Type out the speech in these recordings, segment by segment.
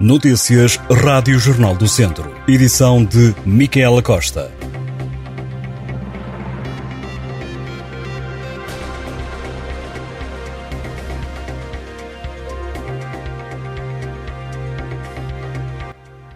Notícias Rádio Jornal do Centro. Edição de Micaela Costa.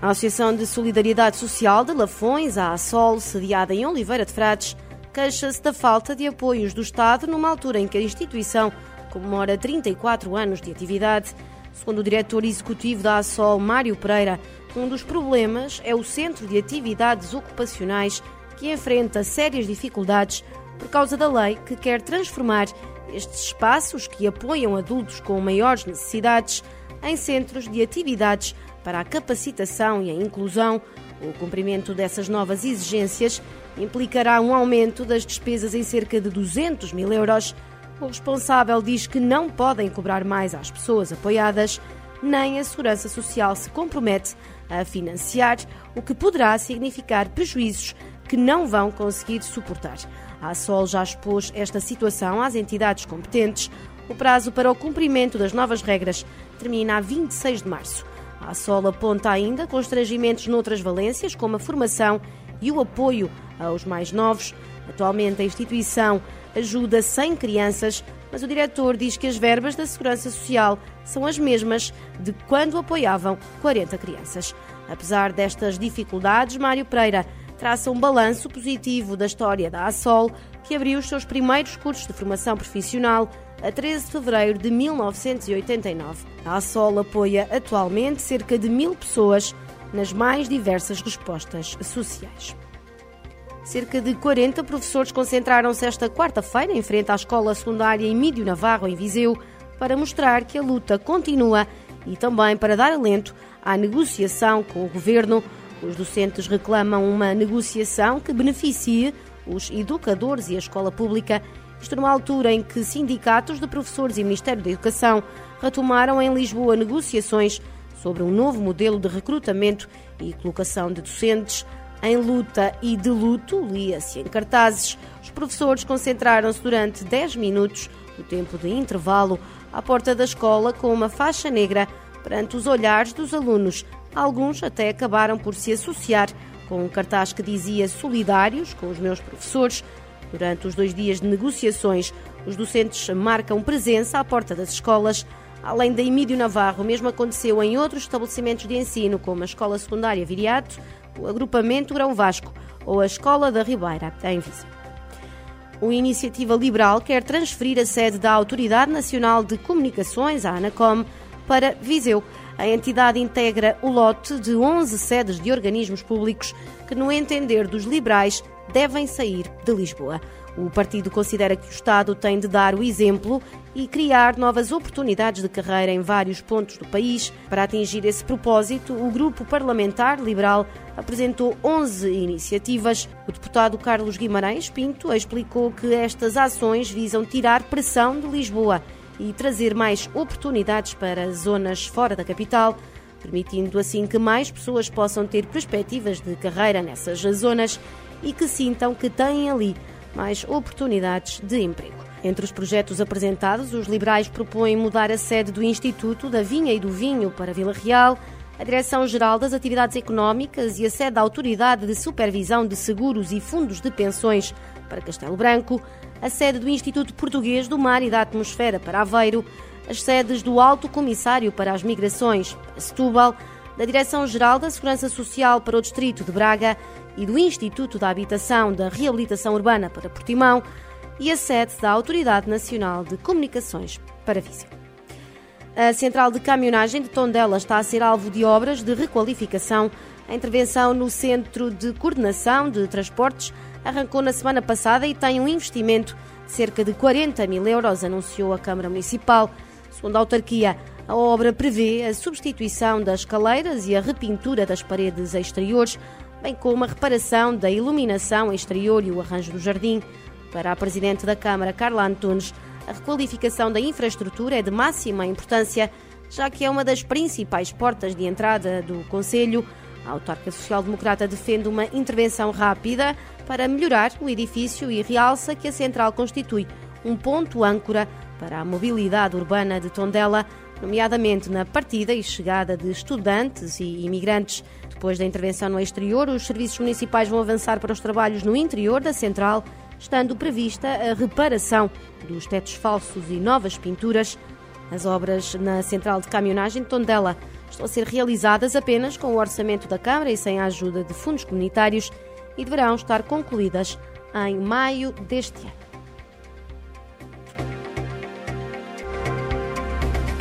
A Associação de Solidariedade Social de Lafões, a ASOL, sediada em Oliveira de Frades, queixa-se da falta de apoios do Estado numa altura em que a instituição comemora 34 anos de atividade. Segundo o diretor executivo da ASOL, Mário Pereira, um dos problemas é o Centro de Atividades Ocupacionais, que enfrenta sérias dificuldades por causa da lei que quer transformar estes espaços que apoiam adultos com maiores necessidades em centros de atividades para a capacitação e a inclusão. O cumprimento dessas novas exigências implicará um aumento das despesas em cerca de 200 mil euros. O responsável diz que não podem cobrar mais às pessoas apoiadas, nem a Segurança Social se compromete a financiar, o que poderá significar prejuízos que não vão conseguir suportar. A SOL já expôs esta situação às entidades competentes. O prazo para o cumprimento das novas regras termina a 26 de março. A SOL aponta ainda constrangimentos noutras valências, como a formação e o apoio aos mais novos. Atualmente, a instituição ajuda 100 crianças, mas o diretor diz que as verbas da Segurança Social são as mesmas de quando apoiavam 40 crianças. Apesar destas dificuldades, Mário Pereira traça um balanço positivo da história da ASOL, que abriu os seus primeiros cursos de formação profissional a 13 de fevereiro de 1989. A ASOL apoia atualmente cerca de mil pessoas nas mais diversas respostas sociais. Cerca de 40 professores concentraram-se esta quarta-feira em frente à escola secundária Emílio Navarro, em Viseu, para mostrar que a luta continua e também para dar alento à negociação com o governo. Os docentes reclamam uma negociação que beneficie os educadores e a escola pública isto numa altura em que sindicatos de professores e Ministério da Educação retomaram em Lisboa negociações sobre um novo modelo de recrutamento e colocação de docentes. Em luta e de luto, lia-se em cartazes, os professores concentraram-se durante 10 minutos, o tempo de intervalo, à porta da escola com uma faixa negra perante os olhares dos alunos. Alguns até acabaram por se associar com um cartaz que dizia solidários com os meus professores, Durante os dois dias de negociações, os docentes marcam presença à porta das escolas. Além da Emílio Navarro, o mesmo aconteceu em outros estabelecimentos de ensino, como a Escola Secundária Viriato, Agrupamento Grão Vasco ou a Escola da Ribeira, em Viseu. Uma iniciativa liberal quer transferir a sede da Autoridade Nacional de Comunicações, a ANACOM, para Viseu. A entidade integra o lote de 11 sedes de organismos públicos que, no entender dos liberais, devem sair de Lisboa. O partido considera que o Estado tem de dar o exemplo e criar novas oportunidades de carreira em vários pontos do país. Para atingir esse propósito, o grupo parlamentar liberal apresentou 11 iniciativas. O deputado Carlos Guimarães Pinto explicou que estas ações visam tirar pressão de Lisboa e trazer mais oportunidades para zonas fora da capital, permitindo assim que mais pessoas possam ter perspectivas de carreira nessas zonas e que sintam que têm ali mais oportunidades de emprego. Entre os projetos apresentados, os liberais propõem mudar a sede do Instituto da Vinha e do Vinho para Vila Real, a Direção-Geral das Atividades Económicas e a sede da Autoridade de Supervisão de Seguros e Fundos de Pensões para Castelo Branco, a sede do Instituto Português do Mar e da Atmosfera para Aveiro, as sedes do Alto Comissário para as Migrações Setúbal, da Direção-Geral da Segurança Social para o Distrito de Braga e do Instituto da Habitação da Reabilitação Urbana para Portimão e a sede da Autoridade Nacional de Comunicações para Viseu. A central de caminhonagem de Tondela está a ser alvo de obras de requalificação. A intervenção no Centro de Coordenação de Transportes arrancou na semana passada e tem um investimento de cerca de 40 mil euros, anunciou a Câmara Municipal. Segundo a autarquia, a obra prevê a substituição das escaleiras e a repintura das paredes exteriores, bem como a reparação da iluminação exterior e o arranjo do jardim. Para a Presidente da Câmara, Carla Antunes, a requalificação da infraestrutura é de máxima importância, já que é uma das principais portas de entrada do Conselho. A autarca social-democrata defende uma intervenção rápida para melhorar o edifício e realça que a central constitui um ponto âncora para a mobilidade urbana de Tondela nomeadamente na partida e chegada de estudantes e imigrantes. Depois da intervenção no exterior, os serviços municipais vão avançar para os trabalhos no interior da central, estando prevista a reparação dos tetos falsos e novas pinturas. As obras na central de caminhonagem de Tondela estão a ser realizadas apenas com o orçamento da Câmara e sem a ajuda de fundos comunitários e deverão estar concluídas em maio deste ano.